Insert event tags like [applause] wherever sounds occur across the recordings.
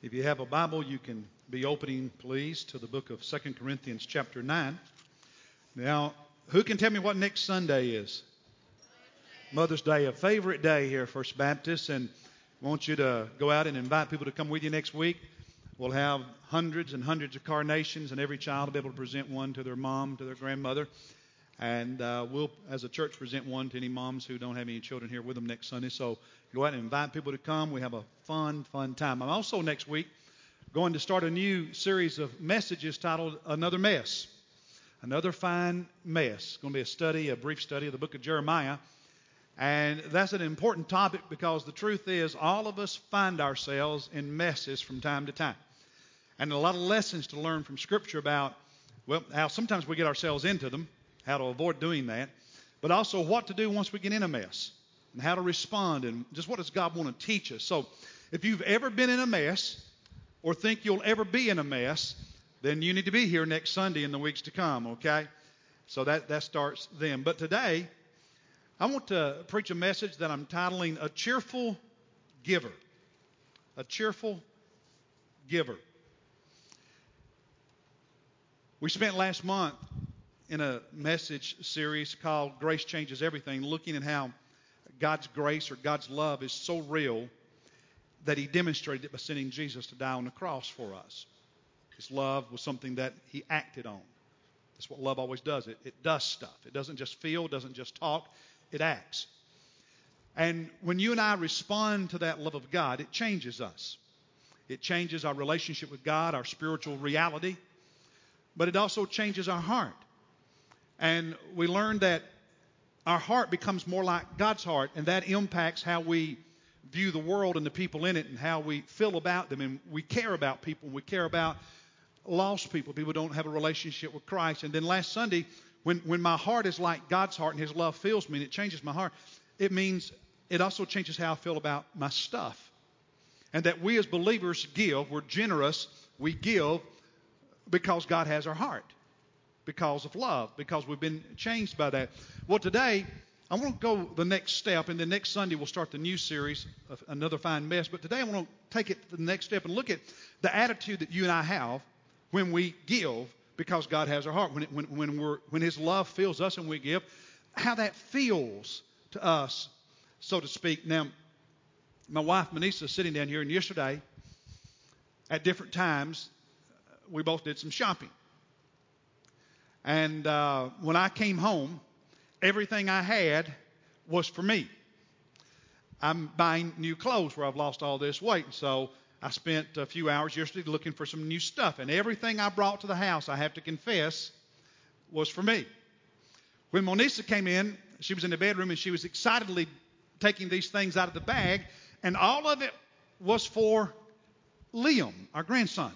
If you have a Bible, you can be opening, please, to the book of 2 Corinthians, chapter 9. Now, who can tell me what next Sunday is? Mother's Day, a favorite day here First Baptist, and want you to go out and invite people to come with you next week. We'll have hundreds and hundreds of carnations, and every child will be able to present one to their mom, to their grandmother. And uh, we'll, as a church, present one to any moms who don't have any children here with them next Sunday. So go out and invite people to come. We have a fun, fun time. I'm also next week going to start a new series of messages titled Another Mess. Another fine mess. It's going to be a study, a brief study of the book of Jeremiah. And that's an important topic because the truth is, all of us find ourselves in messes from time to time. And a lot of lessons to learn from Scripture about, well, how sometimes we get ourselves into them how to avoid doing that, but also what to do once we get in a mess and how to respond and just what does God want to teach us. So if you've ever been in a mess or think you'll ever be in a mess, then you need to be here next Sunday in the weeks to come, okay? So that, that starts then. But today, I want to preach a message that I'm titling A Cheerful Giver. A Cheerful Giver. We spent last month in a message series called Grace Changes Everything, looking at how God's grace or God's love is so real that He demonstrated it by sending Jesus to die on the cross for us. His love was something that He acted on. That's what love always does. It, it does stuff. It doesn't just feel, it doesn't just talk, it acts. And when you and I respond to that love of God, it changes us. It changes our relationship with God, our spiritual reality, but it also changes our heart. And we learned that our heart becomes more like God's heart, and that impacts how we view the world and the people in it and how we feel about them. And we care about people, we care about lost people, people don't have a relationship with Christ. And then last Sunday, when, when my heart is like God's heart and His love fills me and it changes my heart, it means it also changes how I feel about my stuff. And that we as believers give, we're generous, we give because God has our heart because of love, because we've been changed by that. Well, today, I want to go the next step, and then next Sunday we'll start the new series Another Fine Mess. But today I want to take it to the next step and look at the attitude that you and I have when we give because God has our heart. When, it, when, when, we're, when His love fills us and we give, how that feels to us, so to speak. Now, my wife, Manisa, is sitting down here, and yesterday, at different times, we both did some shopping. And uh, when I came home, everything I had was for me. I'm buying new clothes where I've lost all this weight. And So I spent a few hours yesterday looking for some new stuff. And everything I brought to the house, I have to confess, was for me. When Monisa came in, she was in the bedroom and she was excitedly taking these things out of the bag. And all of it was for Liam, our grandson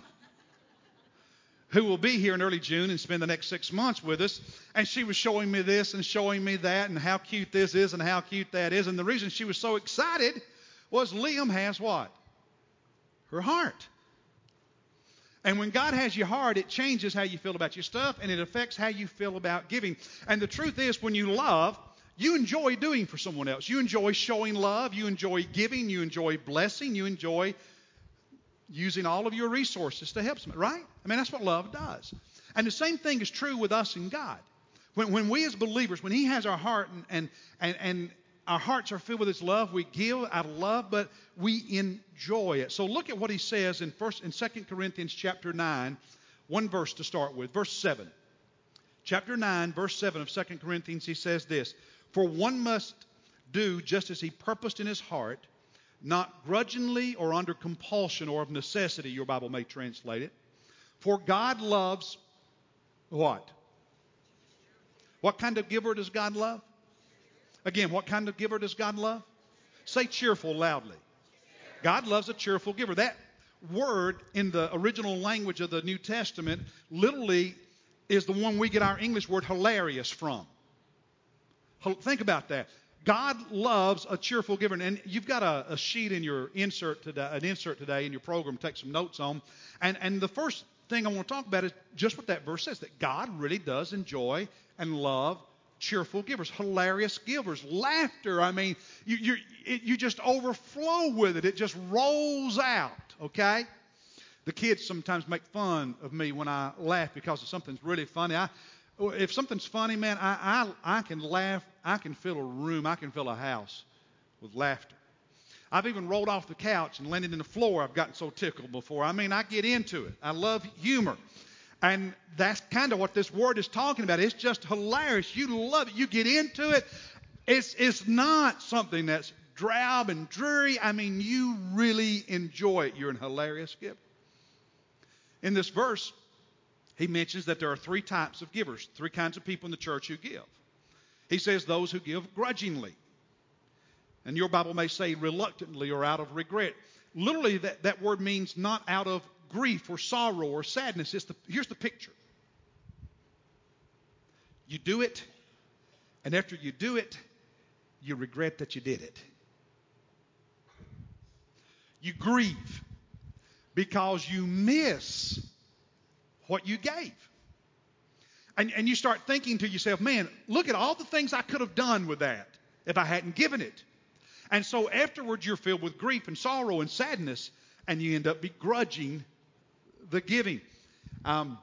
who will be here in early June and spend the next six months with us. And she was showing me this and showing me that and how cute this is and how cute that is. And the reason she was so excited was Liam has what? Her heart. And when God has your heart, it changes how you feel about your stuff and it affects how you feel about giving. And the truth is, when you love, you enjoy doing for someone else. You enjoy showing love. You enjoy giving. You enjoy blessing. You enjoy using all of your resources to help someone, right? I mean, that's what love does. And the same thing is true with us and God. When, when we as believers, when He has our heart and, and, and, and our hearts are filled with His love, we give out of love, but we enjoy it. So look at what He says in first in 2 Corinthians chapter 9, one verse to start with, verse 7. Chapter 9, verse 7 of 2 Corinthians, he says this For one must do just as he purposed in his heart, not grudgingly or under compulsion or of necessity, your Bible may translate it. For God loves what? What kind of giver does God love? Again, what kind of giver does God love? Say cheerful loudly. God loves a cheerful giver. That word in the original language of the New Testament literally is the one we get our English word hilarious from. Think about that. God loves a cheerful giver. And you've got a, a, sheet in your insert today, an insert today in your program, take some notes on. And, and the first thing I want to talk about is just what that verse says that God really does enjoy and love cheerful givers, hilarious givers, laughter. I mean, you, you, it, you just overflow with it, it just rolls out, okay? The kids sometimes make fun of me when I laugh because of something's really funny. I, Oh, if something's funny, man, I, I, I can laugh. I can fill a room. I can fill a house with laughter. I've even rolled off the couch and landed in the floor. I've gotten so tickled before. I mean, I get into it. I love humor. And that's kind of what this word is talking about. It's just hilarious. You love it. You get into it. It's, it's not something that's drab and dreary. I mean, you really enjoy it. You're an hilarious giver. In this verse, he mentions that there are three types of givers, three kinds of people in the church who give. He says those who give grudgingly. And your Bible may say reluctantly or out of regret. Literally, that, that word means not out of grief or sorrow or sadness. It's the, here's the picture you do it, and after you do it, you regret that you did it. You grieve because you miss what you gave. And, and you start thinking to yourself, man, look at all the things I could have done with that if I hadn't given it. And so afterwards, you're filled with grief and sorrow and sadness, and you end up begrudging the giving. Um,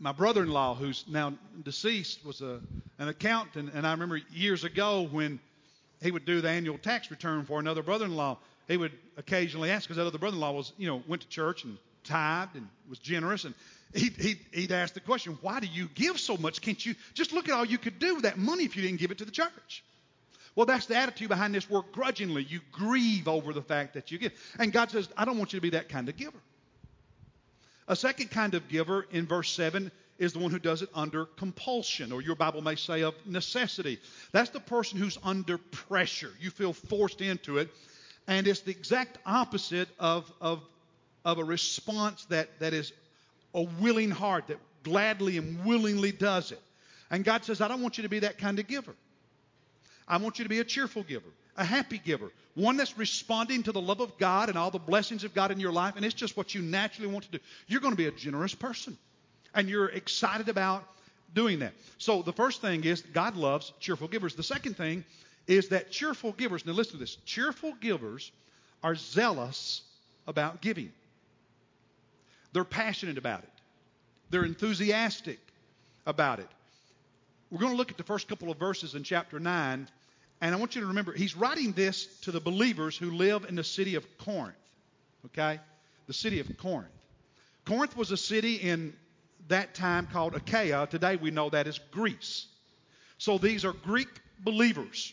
my brother-in-law, who's now deceased, was a, an accountant, and I remember years ago when he would do the annual tax return for another brother-in-law, he would occasionally ask because that other brother-in-law was, you know, went to church and tithed and was generous, and he'd, he'd, he'd ask the question, "Why do you give so much? Can't you just look at all you could do with that money if you didn't give it to the church?" Well, that's the attitude behind this word grudgingly. You grieve over the fact that you give. And God says, I don't want you to be that kind of giver. A second kind of giver in verse 7 is the one who does it under compulsion, or your Bible may say of necessity. That's the person who's under pressure. You feel forced into it. And it's the exact opposite of, of, of a response that, that is a willing heart, that gladly and willingly does it. And God says, I don't want you to be that kind of giver. I want you to be a cheerful giver a happy giver, one that's responding to the love of God and all the blessings of God in your life, and it's just what you naturally want to do. You're going to be a generous person, and you're excited about doing that. So the first thing is God loves cheerful givers. The second thing is that cheerful givers, now listen to this cheerful givers are zealous about giving, they're passionate about it, they're enthusiastic about it. We're going to look at the first couple of verses in chapter 9 and I want you to remember, he's writing this to the believers who live in the city of Corinth. Okay? The city of Corinth. Corinth was a city in that time called Achaia. Today we know that as Greece. So these are Greek believers.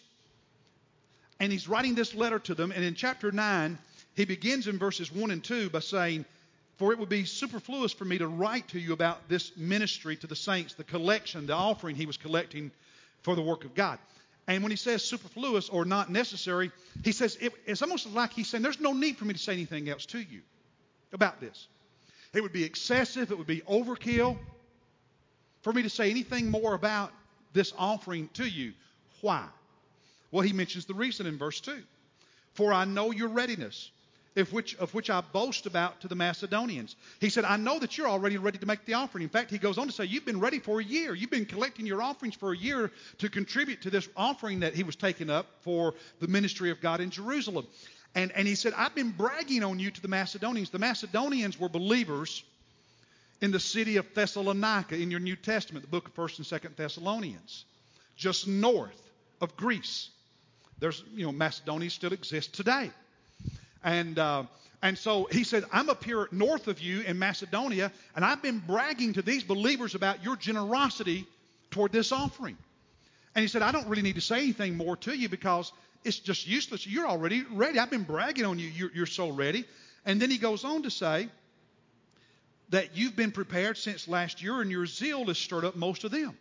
And he's writing this letter to them. And in chapter 9, he begins in verses 1 and 2 by saying, For it would be superfluous for me to write to you about this ministry to the saints, the collection, the offering he was collecting for the work of God. And when he says superfluous or not necessary, he says it, it's almost like he's saying there's no need for me to say anything else to you about this. It would be excessive, it would be overkill for me to say anything more about this offering to you. Why? Well, he mentions the reason in verse 2. For I know your readiness of which, of which I boast about to the Macedonians. He said, I know that you're already ready to make the offering. In fact, he goes on to say, You've been ready for a year. You've been collecting your offerings for a year to contribute to this offering that he was taking up for the ministry of God in Jerusalem. And, and he said, I've been bragging on you to the Macedonians. The Macedonians were believers in the city of Thessalonica in your New Testament, the book of 1st and 2nd Thessalonians, just north of Greece. There's, you know, Macedonia still exists today. And, uh, and so he said, I'm up here north of you in Macedonia, and I've been bragging to these believers about your generosity toward this offering. And he said, I don't really need to say anything more to you because it's just useless. You're already ready. I've been bragging on you. You're, you're so ready. And then he goes on to say that you've been prepared since last year, and your zeal has stirred up most of them.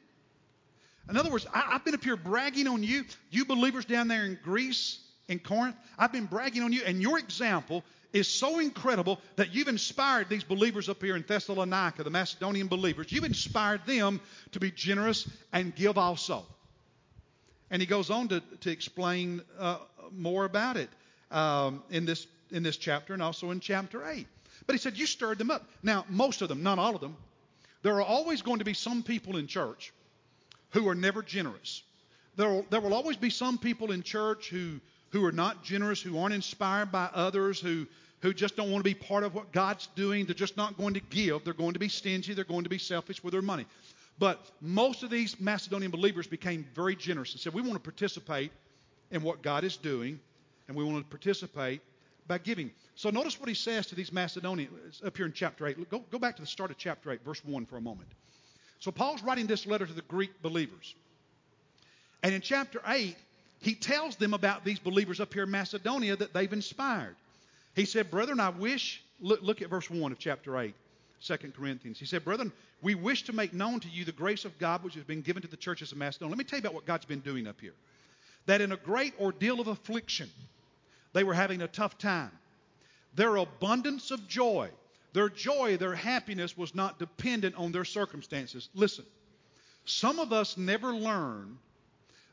In other words, I, have been up here bragging on you. You believers down there in Greece, in Corinth. I've been bragging on you, and your example is so incredible that you've inspired these believers up here in Thessalonica, the Macedonian believers. You've inspired them to be generous and give also. And he goes on to, to explain uh, more about it um, in, this, in this chapter and also in chapter 8. But he said, You stirred them up. Now, most of them, not all of them, there are always going to be some people in church who are never generous. There will, there will always be some people in church who who are not generous, who aren't inspired by others, who, who just don't want to be part of what God's doing. They're just not going to give. They're going to be stingy. They're going to be selfish with their money. But most of these Macedonian believers became very generous and said, We want to participate in what God is doing, and we want to participate by giving. So notice what he says to these Macedonians up here in chapter 8. Go, go back to the start of chapter 8, verse 1 for a moment. So Paul's writing this letter to the Greek believers. And in chapter 8, he tells them about these believers up here in Macedonia that they've inspired. He said, Brethren, I wish, look, look at verse 1 of chapter 8, 2 Corinthians. He said, Brethren, we wish to make known to you the grace of God which has been given to the churches of Macedonia. Let me tell you about what God's been doing up here. That in a great ordeal of affliction, they were having a tough time. Their abundance of joy, their joy, their happiness was not dependent on their circumstances. Listen, some of us never learn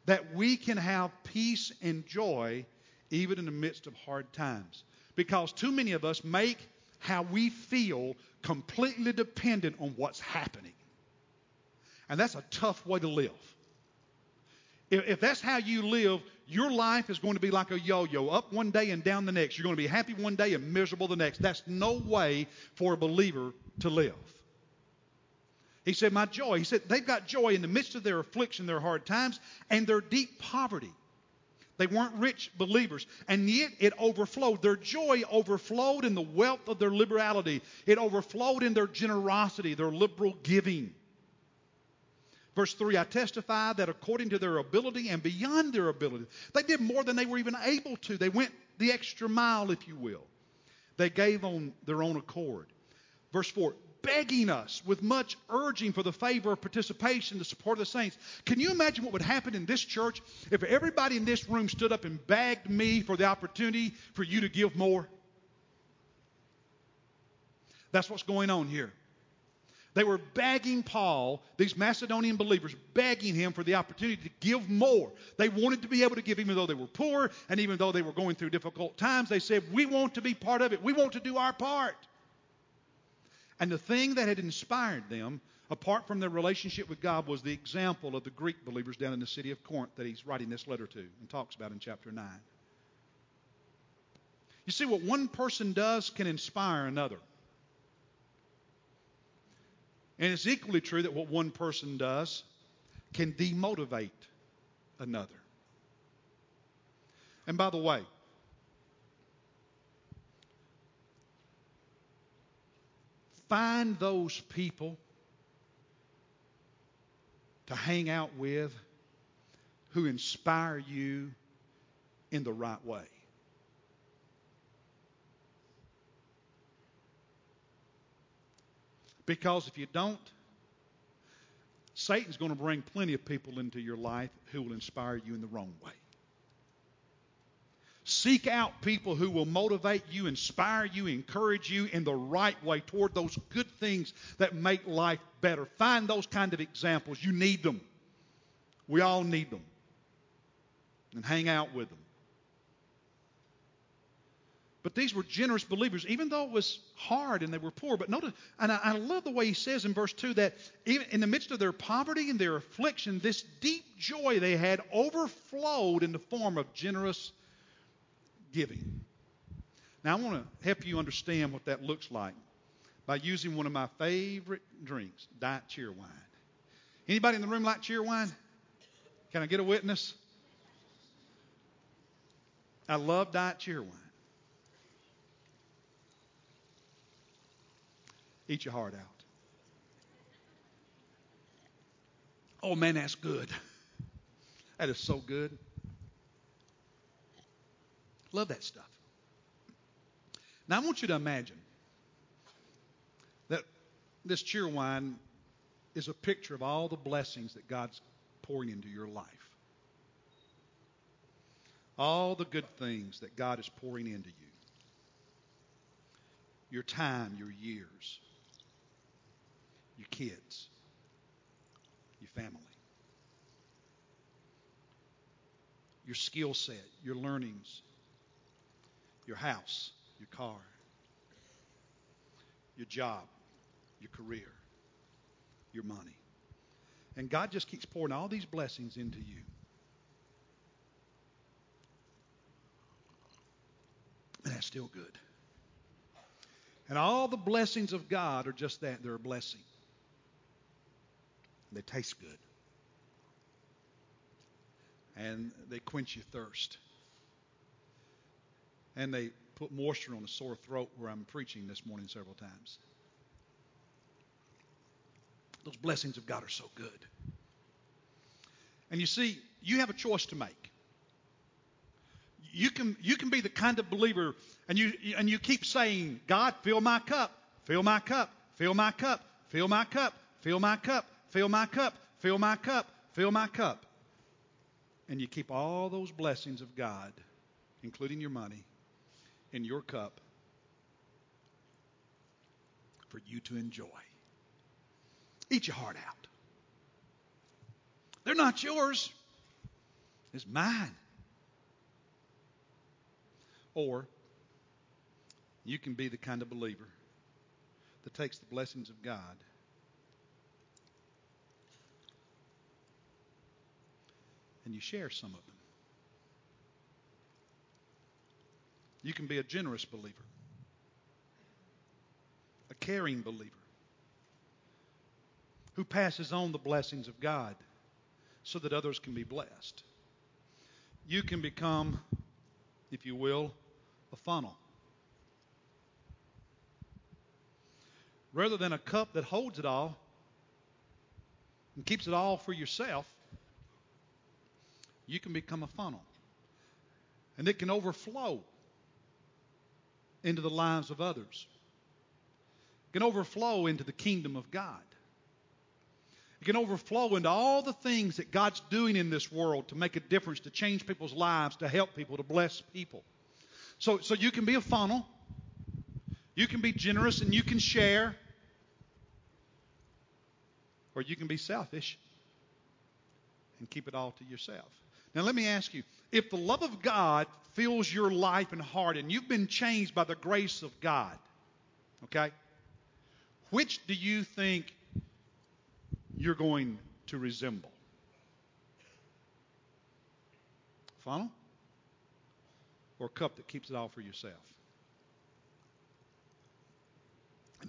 that we can have peace and joy even in the midst of hard times because too many of us make how we feel completely dependent on what's happening. And that's a tough way to live. If, if that's how you live, your life is going to be like a yo yo up one day and down the next. You're going to be happy one day and miserable the next. That's no way for a believer to live. He said, My joy. He said, they've got joy in the midst of their affliction, their hard times, and their deep poverty. They weren't rich believers, and yet it overflowed. Their joy overflowed in the wealth of their liberality, it overflowed in their generosity, their liberal giving. Verse 3 I testify that according to their ability and beyond their ability, they did more than they were even able to. They went the extra mile, if you will. They gave on their own accord. Verse 4 begging us with much urging for the favor of participation, the support of the saints. Can you imagine what would happen in this church if everybody in this room stood up and begged me for the opportunity for you to give more? That's what's going on here. They were begging Paul, these Macedonian believers, begging him for the opportunity to give more. They wanted to be able to give even though they were poor and even though they were going through difficult times. They said, We want to be part of it. We want to do our part. And the thing that had inspired them, apart from their relationship with God, was the example of the Greek believers down in the city of Corinth that he's writing this letter to and talks about in chapter 9. You see, what one person does can inspire another. And it's equally true that what one person does can demotivate another. And by the way, Find those people to hang out with who inspire you in the right way. Because if you don't, Satan's going to bring plenty of people into your life who will inspire you in the wrong way. Seek out people who will motivate you, inspire you, encourage you in the right way toward those good things that make life better. Find those kind of examples. You need them. We all need them. And hang out with them. But these were generous believers, even though it was hard and they were poor. But notice, and I, I, love the way he says in verse 2 that even in the midst of their poverty and their affliction, this deep joy they had overflowed in the form of generous giving. Now, I want to help you understand what that looks like by using one of my favorite drinks, Diet Cheerwine. Anybody in the room like Cheerwine? Can I get a witness? I love Diet Cheerwine. Eat your heart out. Oh man, that's good. That is so good. Love that stuff. Now, I want you to imagine that this Cheerwine is a picture of all the blessings that God's pouring into your life. All the good things that God is pouring into you. Your time, your years, your kids, your family, your skill set, your learnings, your house, your car, your job, your career, your money. And God just keeps pouring all these blessings into you. And that's still good. And all the blessings of God are just that they're a blessing. They taste good. And they quench your thirst. And they put moisture on a sore throat where I'm preaching this morning several times. Those blessings of God are so good. And you see, you have a choice to make. You can, you can be the kind of believer, and you, and you keep saying, God, fill my cup, fill my cup, fill my cup, fill my cup, fill my cup, fill my cup, fill my cup, fill my cup. And you keep all those blessings of God, including your money, in your cup for you to enjoy. Eat your heart out. They're not yours. It's mine. Or you can be the kind of believer that takes the blessings of God and you share some of them. You can be a generous believer, a caring believer who passes on the blessings of God so that others can be blessed. You can become, if you will, a funnel. Rather than a cup that holds it all and keeps it all for yourself, you can become a funnel. And it can overflow into the lives of others. It can overflow into the kingdom of God. It can overflow into all the things that God's doing in this world to make a difference, to change people's lives, to help people, to bless people. So, so you can be a funnel. You can be generous and you can share. Or you can be selfish and keep it all to yourself. Now, let me ask you if the love of God fills your life and heart and you've been changed by the grace of God, okay, which do you think you're going to resemble? Funnel? Or cup that keeps it all for yourself?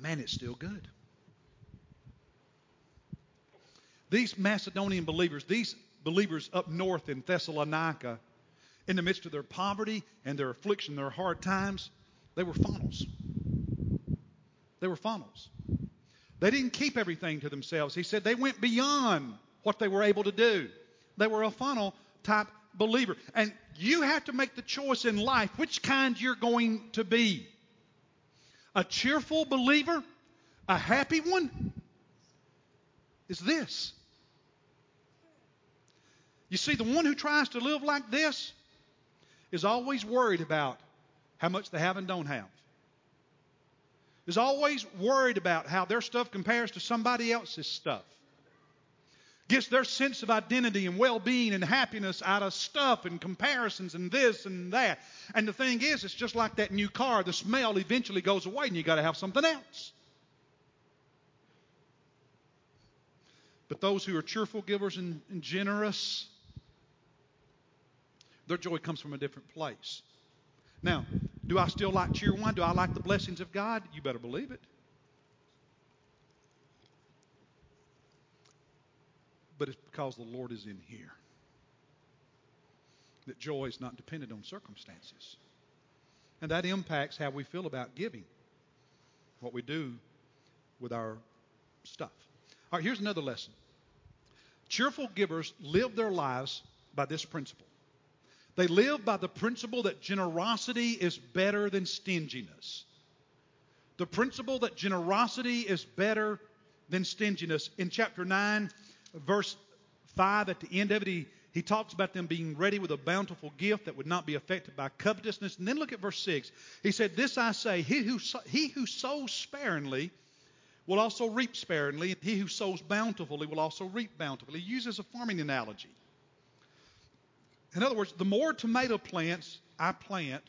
Man, it's still good. These Macedonian believers, these believers up north in Thessalonica, in the midst of their poverty and their affliction, their hard times, they were funnels. They were funnels. They didn't keep everything to themselves. He said they went beyond what they were able to do. They were a funnel type believer. And you have to make the choice in life which kind you're going to be. A cheerful believer, a happy one, is this. You see, the one who tries to live like this is always worried about how much they have and don't have. Is always worried about how their stuff compares to somebody else's stuff. Gets their sense of identity and well being and happiness out of stuff and comparisons and this and that. And the thing is, it's just like that new car. The smell eventually goes away and you got to have something else. But those who are cheerful givers and, and generous, their joy comes from a different place. Now, do I still like Cheerwine? Do I like the blessings of God? You better believe it. But it's because the Lord is in here. That joy is not dependent on circumstances. And that impacts how we feel about giving, what we do with our stuff. All right, here's another lesson. Cheerful givers live their lives by this principle they live by the principle that generosity is better than stinginess. The principle that generosity is better than stinginess. In chapter 9, verse 5, at the end of it, he, he talks about them being ready with a bountiful gift that would not be affected by covetousness. And then look at verse 6. He said, This I say, he who, he who sows sparingly will also reap sparingly, and he who sows bountifully will also reap bountifully. He uses a farming analogy. In other words, the more tomato plants I plant,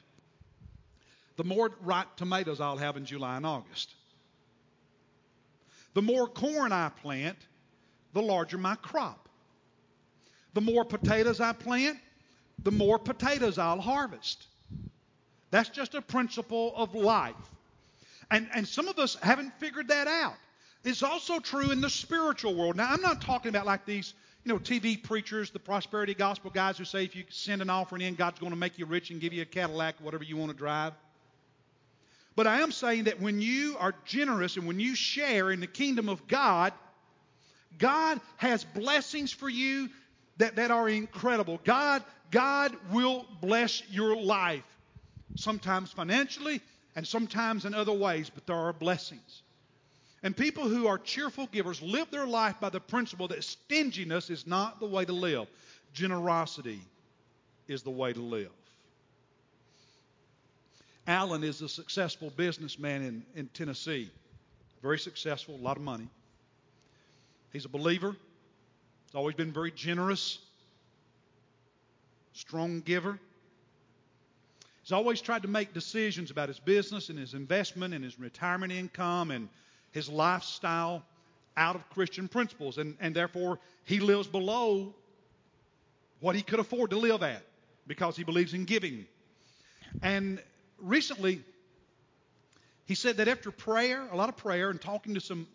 the more ripe tomatoes I'll have in July and August. The more corn I plant, the larger my crop. The more potatoes I plant, the more potatoes I'll harvest. That's just a principle of life. And, and some of us haven't figured that out. It's also true in the spiritual world. Now, I'm not talking about like these, you know, TV preachers, the prosperity gospel guys who say if you send an offering in, God's going to make you rich and give you a Cadillac, whatever you want to drive. But I am saying that when you are generous and when you share in the kingdom of God, God has blessings for you that, that are incredible. God, God will bless your life, sometimes financially and sometimes in other ways, but there are blessings. And people who are cheerful givers live their life by the principle that stinginess is not the way to live, generosity is the way to live. Alan is a successful businessman in, in Tennessee. Very successful, a lot of money. He's a believer. He's always been very generous, strong giver. He's always tried to make decisions about his business and his investment and his retirement income and his lifestyle out of Christian principles. And, and therefore, he lives below what he could afford to live at because he believes in giving. And recently, he said that after prayer, a lot of prayer, and talking to some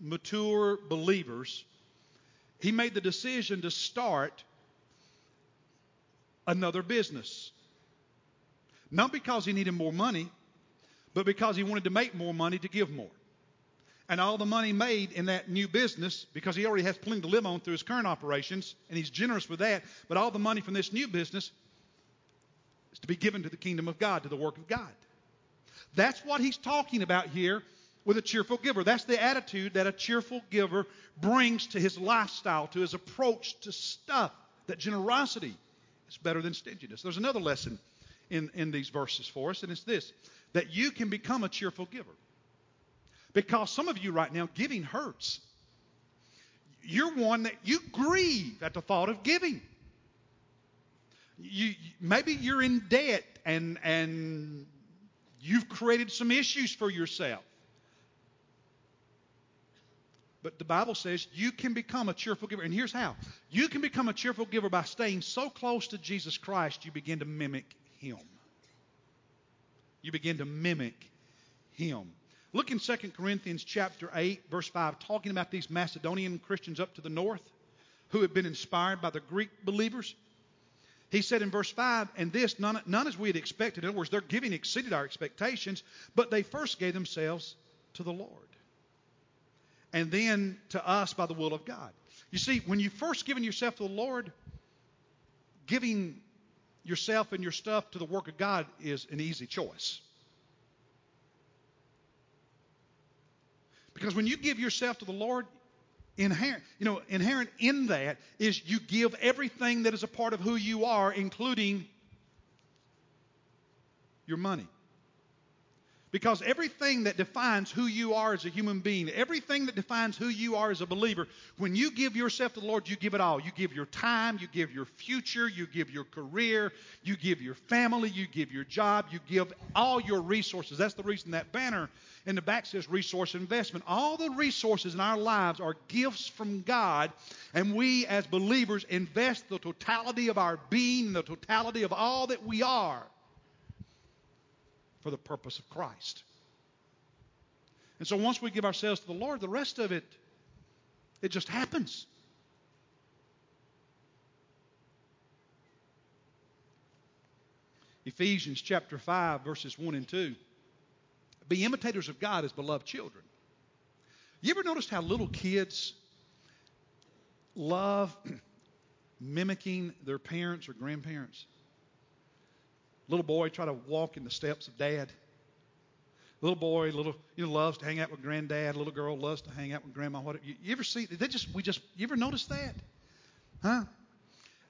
mature believers, he made the decision to start another business. Not because he needed more money, but because he wanted to make more money to give more. And all the money made in that new business, because he already has plenty to live on through his current operations, and he's generous with that, but all the money from this new business is to be given to the kingdom of God, to the work of God. That's what he's talking about here with a cheerful giver. That's the attitude that a cheerful giver brings to his lifestyle, to his approach to stuff. That generosity is better than stinginess. There's another lesson in, in these verses for us, and it's this that you can become a cheerful giver. Because some of you right now, giving hurts. You're one that you grieve at the thought of giving. You, maybe you're in debt and, and you've created some issues for yourself. But the Bible says you can become a cheerful giver. And here's how you can become a cheerful giver by staying so close to Jesus Christ, you begin to mimic Him. You begin to mimic Him. Look in 2 Corinthians chapter 8, verse 5, talking about these Macedonian Christians up to the north who had been inspired by the Greek believers. He said in verse 5, and this, none, none as we had expected. In other words, their giving exceeded our expectations, but they first gave themselves to the Lord and then to us by the will of God. You see, when you first given yourself to the Lord, giving yourself and your stuff to the work of God is an easy choice. Because when you give yourself to the Lord, inherent, you know, inherent in that is you give everything that is a part of who you are, including your money. Because everything that defines who you are as a human being, everything that defines who you are as a believer, when you give yourself to the Lord, you give it all. You give your time, you give your future, you give your career, you give your family, you give your job, you give all your resources. That's the reason that banner in the back says resource investment. All the resources in our lives are gifts from God, and we as believers invest the totality of our being, the totality of all that we are for the purpose of Christ. And so once we give ourselves to the Lord, the rest of it, it just happens. Ephesians chapter 5, verses 1 and 2. Be imitators of God as beloved children. You ever noticed how little kids love [clears throat] mimicking their parents or grandparents? Little boy try to walk in the steps of dad. Little boy, little you know, loves to hang out with granddad. Little girl loves to hang out with grandma. What you, you ever see? They just we just you ever notice that, huh?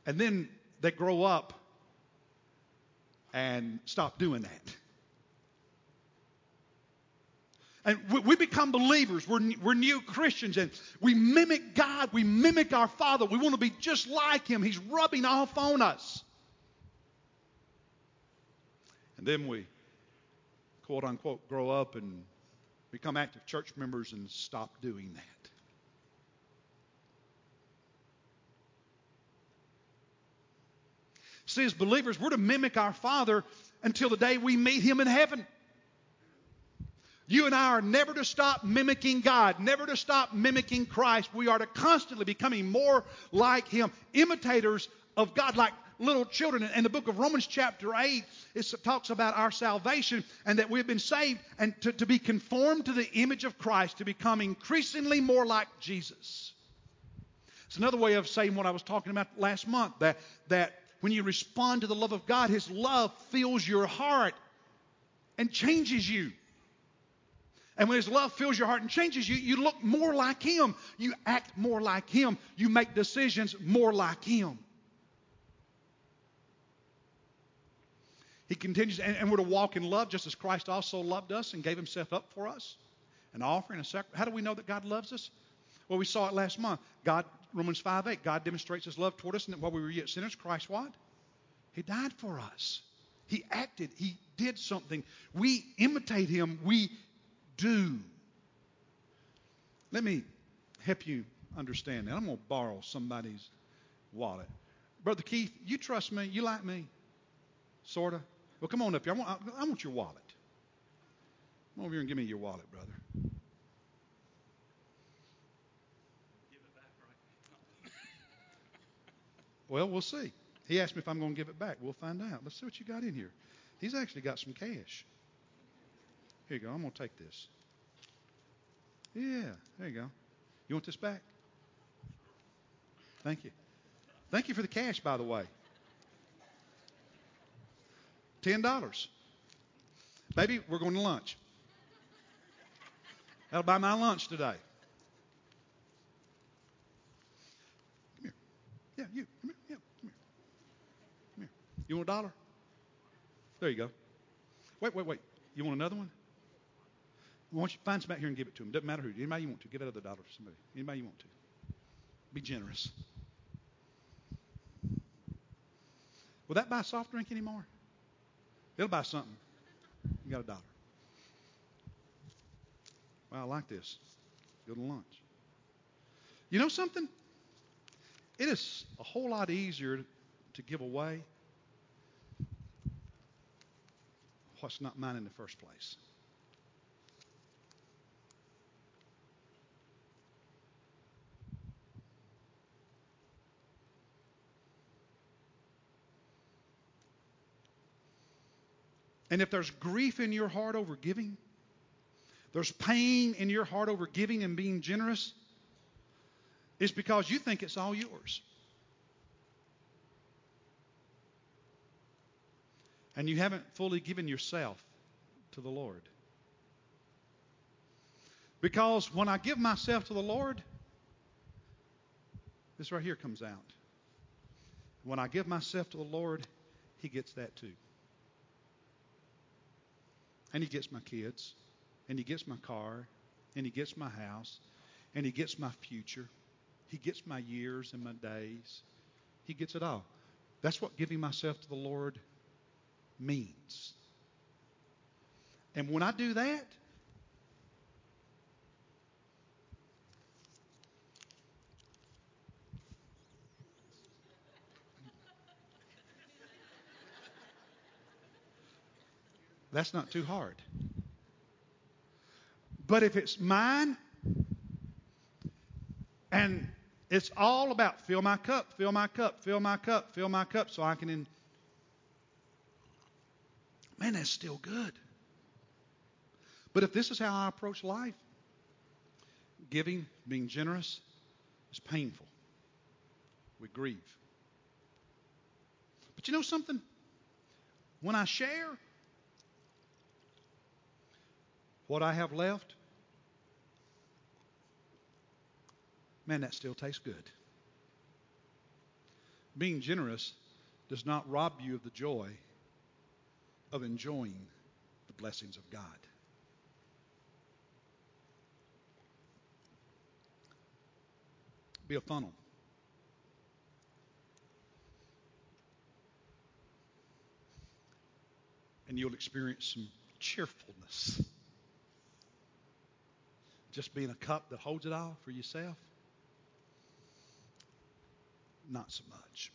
And then they grow up and stop doing that. And we, we become believers. We're, we're new Christians and we mimic God. We mimic our Father. We want to be just like Him. He's rubbing off on us. And then we, quote unquote, grow up and become active church members and stop doing that. See, as believers, we're to mimic our Father until the day we meet Him in heaven. You and I are never to stop mimicking God, never to stop mimicking Christ. We are to constantly becoming more like Him, imitators of God, like little children. In the book of Romans, chapter 8, it talks about our salvation and that we've been saved and to, to be conformed to the image of Christ, to become increasingly more like Jesus. It's another way of saying what I was talking about last month that, that when you respond to the love of God, His love fills your heart and changes you. And when His love fills your heart and changes you, you look more like Him. You act more like Him. You make decisions more like Him. He continues, and, and, we're to walk in love just as Christ also loved us and gave Himself up for us. An offering, a sacrifice. How do we know that God loves us? Well, we saw it last month. God, Romans 5 8, God demonstrates His love toward us, and while we were yet sinners, Christ what? He died for us. He acted. He did something. We imitate Him. We do. Let me help you understand that. I'm going to borrow somebody's wallet. Brother Keith, you trust me? You like me? Sort of? Well, come on up here. I want, I want your wallet. Come over here and give me your wallet, brother. [laughs] Well, we'll see. He asked me if I'm going to give it back. We'll find out. Let's see what you got in here. He's actually got some cash. Here you go. I'm going to take this. Yeah, there you go. You want this back? Thank you. Thank you for the cash, by the way. Ten dollars. Maybe we're going to lunch. That'll buy my lunch today. Come here. Yeah, you. Come here. Yeah, come here. Come here. You want a dollar? There you go. Wait, wait, wait. You want another one? Don't you find somebody here and give it to them? Doesn't matter who. Anybody you want to. Give that other dollar to somebody. Anybody you want to. Be generous. Will that buy a soft drink anymore? It'll buy something. You got a dollar. Well, I like this. Go to lunch. You know something? It is a whole lot easier to give away what's not mine in the first place. And if there's grief in your heart over giving, there's pain in your heart over giving and being generous, it's because you think it's all yours. And you haven't fully given yourself to the Lord. Because when I give myself to the Lord, this right here comes out. When I give myself to the Lord, He gets that too. And he gets my kids, and he gets my car, and he gets my house, and he gets my future. He gets my years and my days. He gets it all. That's what giving myself to the Lord means. And when I do that, That's not too hard. But if it's mine and it's all about fill my cup, fill my cup, fill my cup, fill my cup so I can. In... Man, that's still good. But if this is how I approach life, giving, being generous, is painful. We grieve. But you know something? When I share, what I have left, man, that still tastes good. Being generous does not rob you of the joy of enjoying the blessings of God. Be a funnel. And you'll experience some cheerfulness just being a cup that holds it all for yourself? Not so much.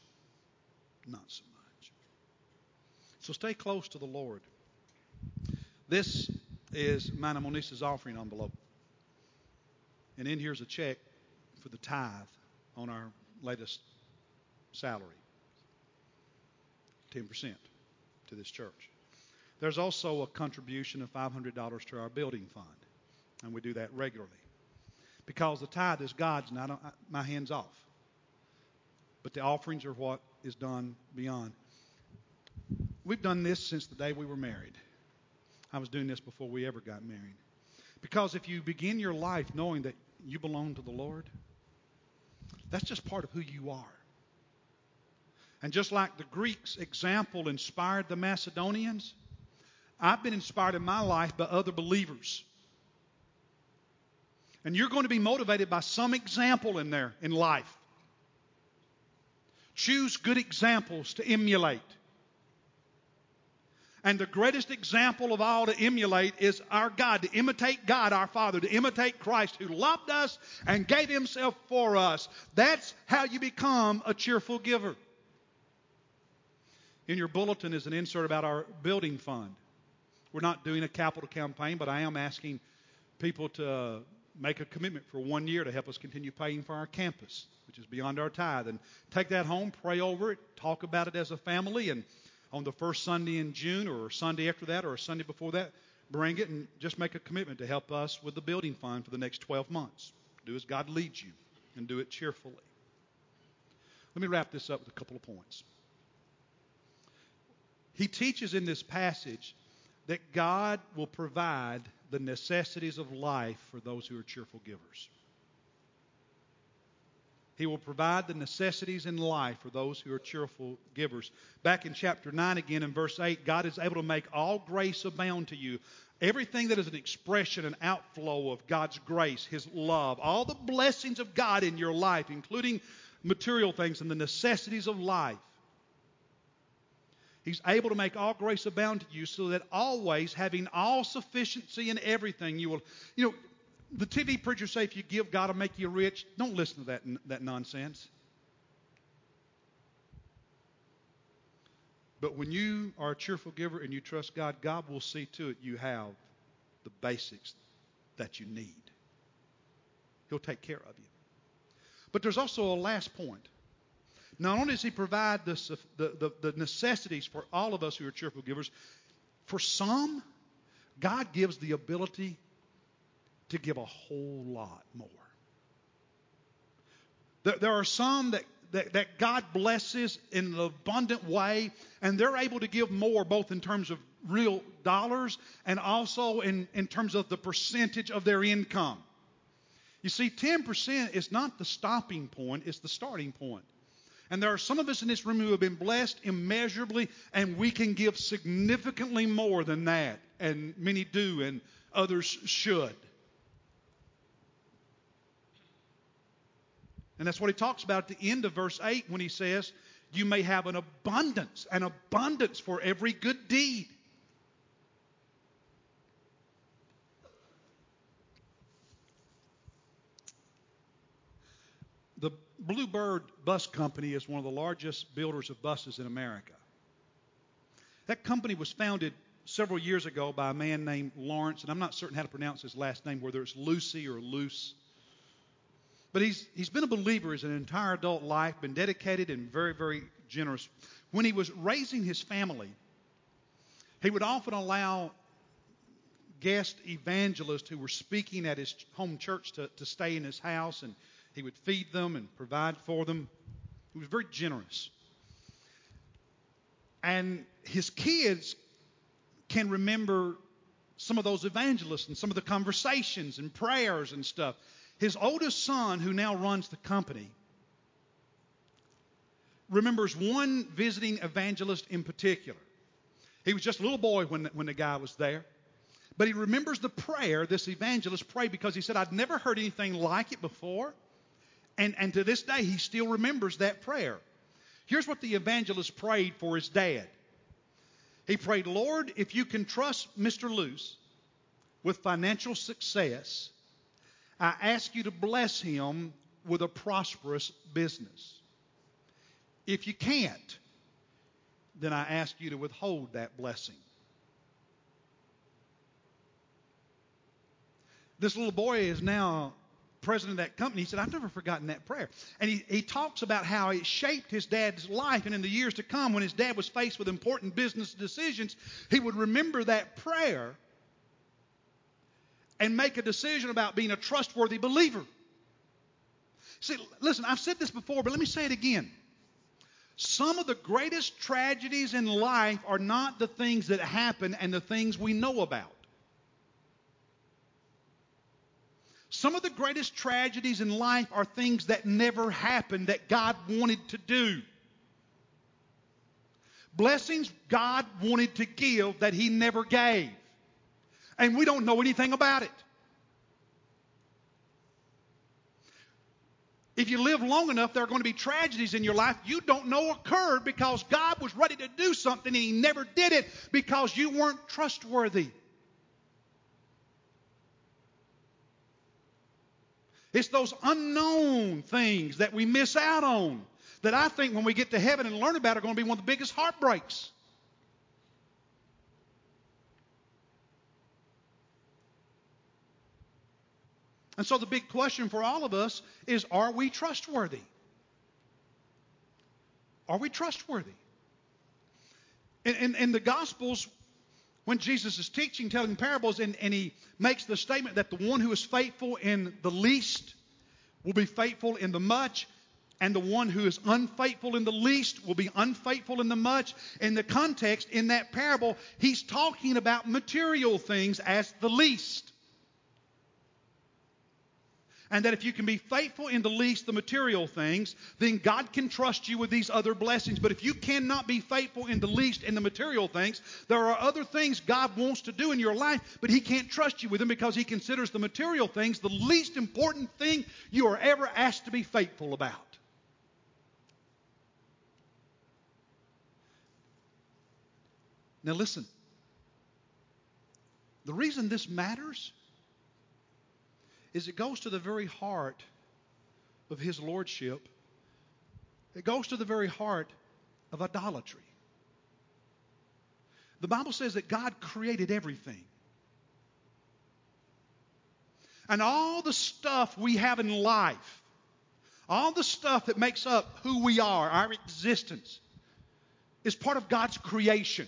Not so much. So stay close to the Lord. This is mine Monisa's offering envelope. And in here's a check for the tithe on our latest salary 10% to this church. There's also a contribution of $500 to our building fund, and we do that regularly. Because the tithe is God's, and I don't, I, my hand's off. But the offerings are what is done beyond. We've done this since the day we were married. I was doing this before we ever got married. Because if you begin your life knowing that you belong to the Lord, that's just part of who you are. And just like the Greeks' example inspired the Macedonians, I've been inspired in my life by other believers. And you're going to be motivated by some example in there in life. Choose good examples to emulate. And the greatest example of all to emulate is our God, to imitate God, our Father, to imitate Christ who loved us and gave Himself for us. That's how you become a cheerful giver. In your bulletin is an insert about our building fund. We're not doing a capital campaign, but I am asking people to make a commitment for one year to help us continue paying for our campus, which is beyond our tithe. And take that home, pray over it, talk about it as a family, and on the first Sunday in June or Sunday after that or Sunday before that, bring it and just make a commitment to help us with the building fund for the next 12 months. Do as God leads you and do it cheerfully. Let me wrap this up with a couple of points. He teaches in this passage that God will provide the necessities of life for those who are cheerful givers. He will provide the necessities in life for those who are cheerful givers. Back in chapter 9 again in verse 8, God is able to make all grace abound to you. Everything that is an expression, an outflow of God's grace, His love, all the blessings of God in your life, including material things and the necessities of life. He's able to make all grace abound to you so that always, having all sufficiency in everything, you will. You know, the TV preachers say if you give, God will make you rich. Don't listen to that, that nonsense. But when you are a cheerful giver and you trust God, God will see to it you have the basics that you need. He'll take care of you. But there's also a last point. Not only does He provide the, the, the, necessities for all of us who are cheerful givers, for some, God gives the ability to give a whole lot more. There, there are some that, that, that God blesses in an abundant way, and they're able to give more, both in terms of real dollars and also in, in terms of the percentage of their income. You see, 10% is not the stopping point, it's the starting point. And there are some of us in this room who have been blessed immeasurably, and we can give significantly more than that. And many do, and others should. And that's what he talks about at the end of verse 8 when he says, You may have an abundance, an abundance for every good deed. Bluebird Bus Company is one of the largest builders of buses in America. That company was founded several years ago by a man named Lawrence, and I'm not certain how to pronounce his last name, whether it's Lucy or Luce. But he's, he's been a believer his entire adult life, been dedicated and very, very generous. When he was raising his family, he would often allow guest evangelists who were speaking at his home church to, to stay in his house, and he would feed them and provide for them. He was very generous. And his kids can remember some of those evangelists and some of the conversations and prayers and stuff. His oldest son, who now runs the company, remembers one visiting evangelist in particular. He was just a little boy when, when the guy was there. But he remembers the prayer this evangelist prayed because he said, I'd never heard anything like it before. And, and to this day, he still remembers that prayer. Here's what the evangelist prayed for his dad. He prayed, Lord, if you can trust Mr. Luce with financial success, I ask you to bless him with a prosperous business. If you can't, then I ask you to withhold that blessing. This little boy is now president of that company. He said, I've never forgotten that prayer. And he, he talks about how it shaped his dad's life. And in the years to come, when his dad was faced with important business decisions, he would remember that prayer and make a decision about being a trustworthy believer. See, listen, I've said this before, but let me say it again. Some of the greatest tragedies in life are not the things that happen and the things we know about. Some of the greatest tragedies in life are things that never happened that God wanted to do. Blessings God wanted to give that He never gave. And we don't know anything about it. If you live long enough, there are going to be tragedies in your life you don't know occurred because God was ready to do something and He never did it because you weren't trustworthy. It's those unknown things that we miss out on that I think when we get to heaven and learn about are going to be one of the biggest heartbreaks. And so the big question for all of us is are we trustworthy? Are we trustworthy? In, in, in the Gospels, when Jesus is teaching, telling parables, and, and he makes the statement that the one who is faithful in the least will be faithful in the much, and the one who is unfaithful in the least will be unfaithful in the much. In the context, in that parable, he's talking about material things as the least and that if you can be faithful in the least, the material things, then God can trust you with these other blessings. But if you cannot be faithful in the least in the material things, there are other things God wants to do in your life, but He can't trust you with them because He considers the material things the least important thing you are ever asked to be faithful about. Now, listen. The reason this matters is it goes to the very heart of his lordship. It goes to the very heart of idolatry. The Bible says that God created everything. And all the stuff we have in life, all the stuff that makes up who we are, our existence, is part of God's creation.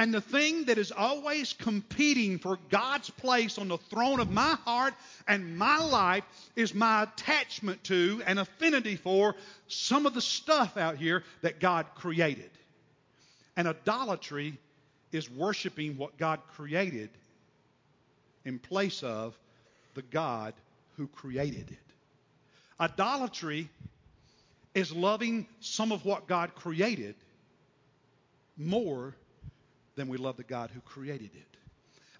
And the thing that is always competing for God's place on the throne of my heart and my life is my attachment to and affinity for some of the stuff out here that God created. And idolatry is worshiping what God created in place of the God who created it. Idolatry is loving some of what God created more than we love the God who created it.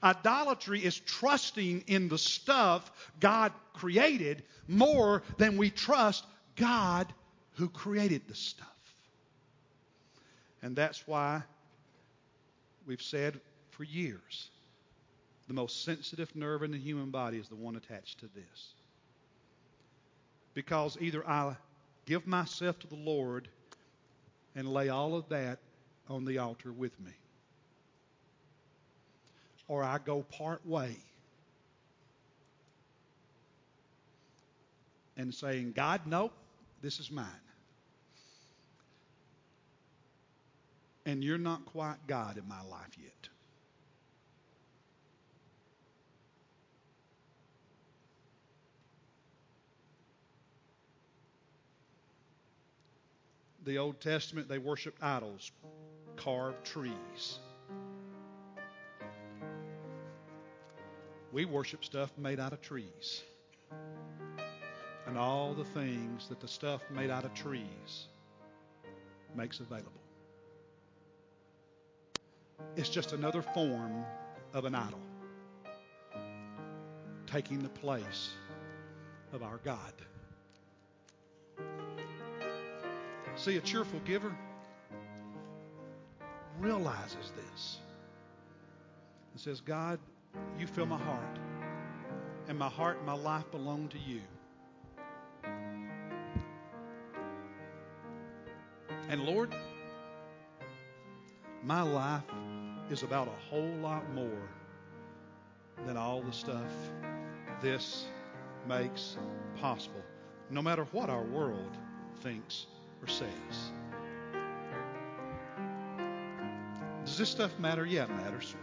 Idolatry is trusting in the stuff God created more than we trust God who created the stuff. And that's why we've said for years the most sensitive nerve in the human body is the one attached to this. Because either I give myself to the Lord and lay all of that on the altar with me or I go part way and saying, God, nope, this is mine. And you're not quite God in my life yet. The Old Testament, they worshiped idols, carved trees. We worship stuff made out of trees. And all the things that the stuff made out of trees makes available. It's just another form of an idol taking the place of our God. See, a cheerful giver realizes this and says, God, you fill my heart. And my heart and my life belong to you. And Lord, my life is about a whole lot more than all the stuff this makes possible, no matter what our world thinks or says. Does this stuff matter? Yeah, it matters.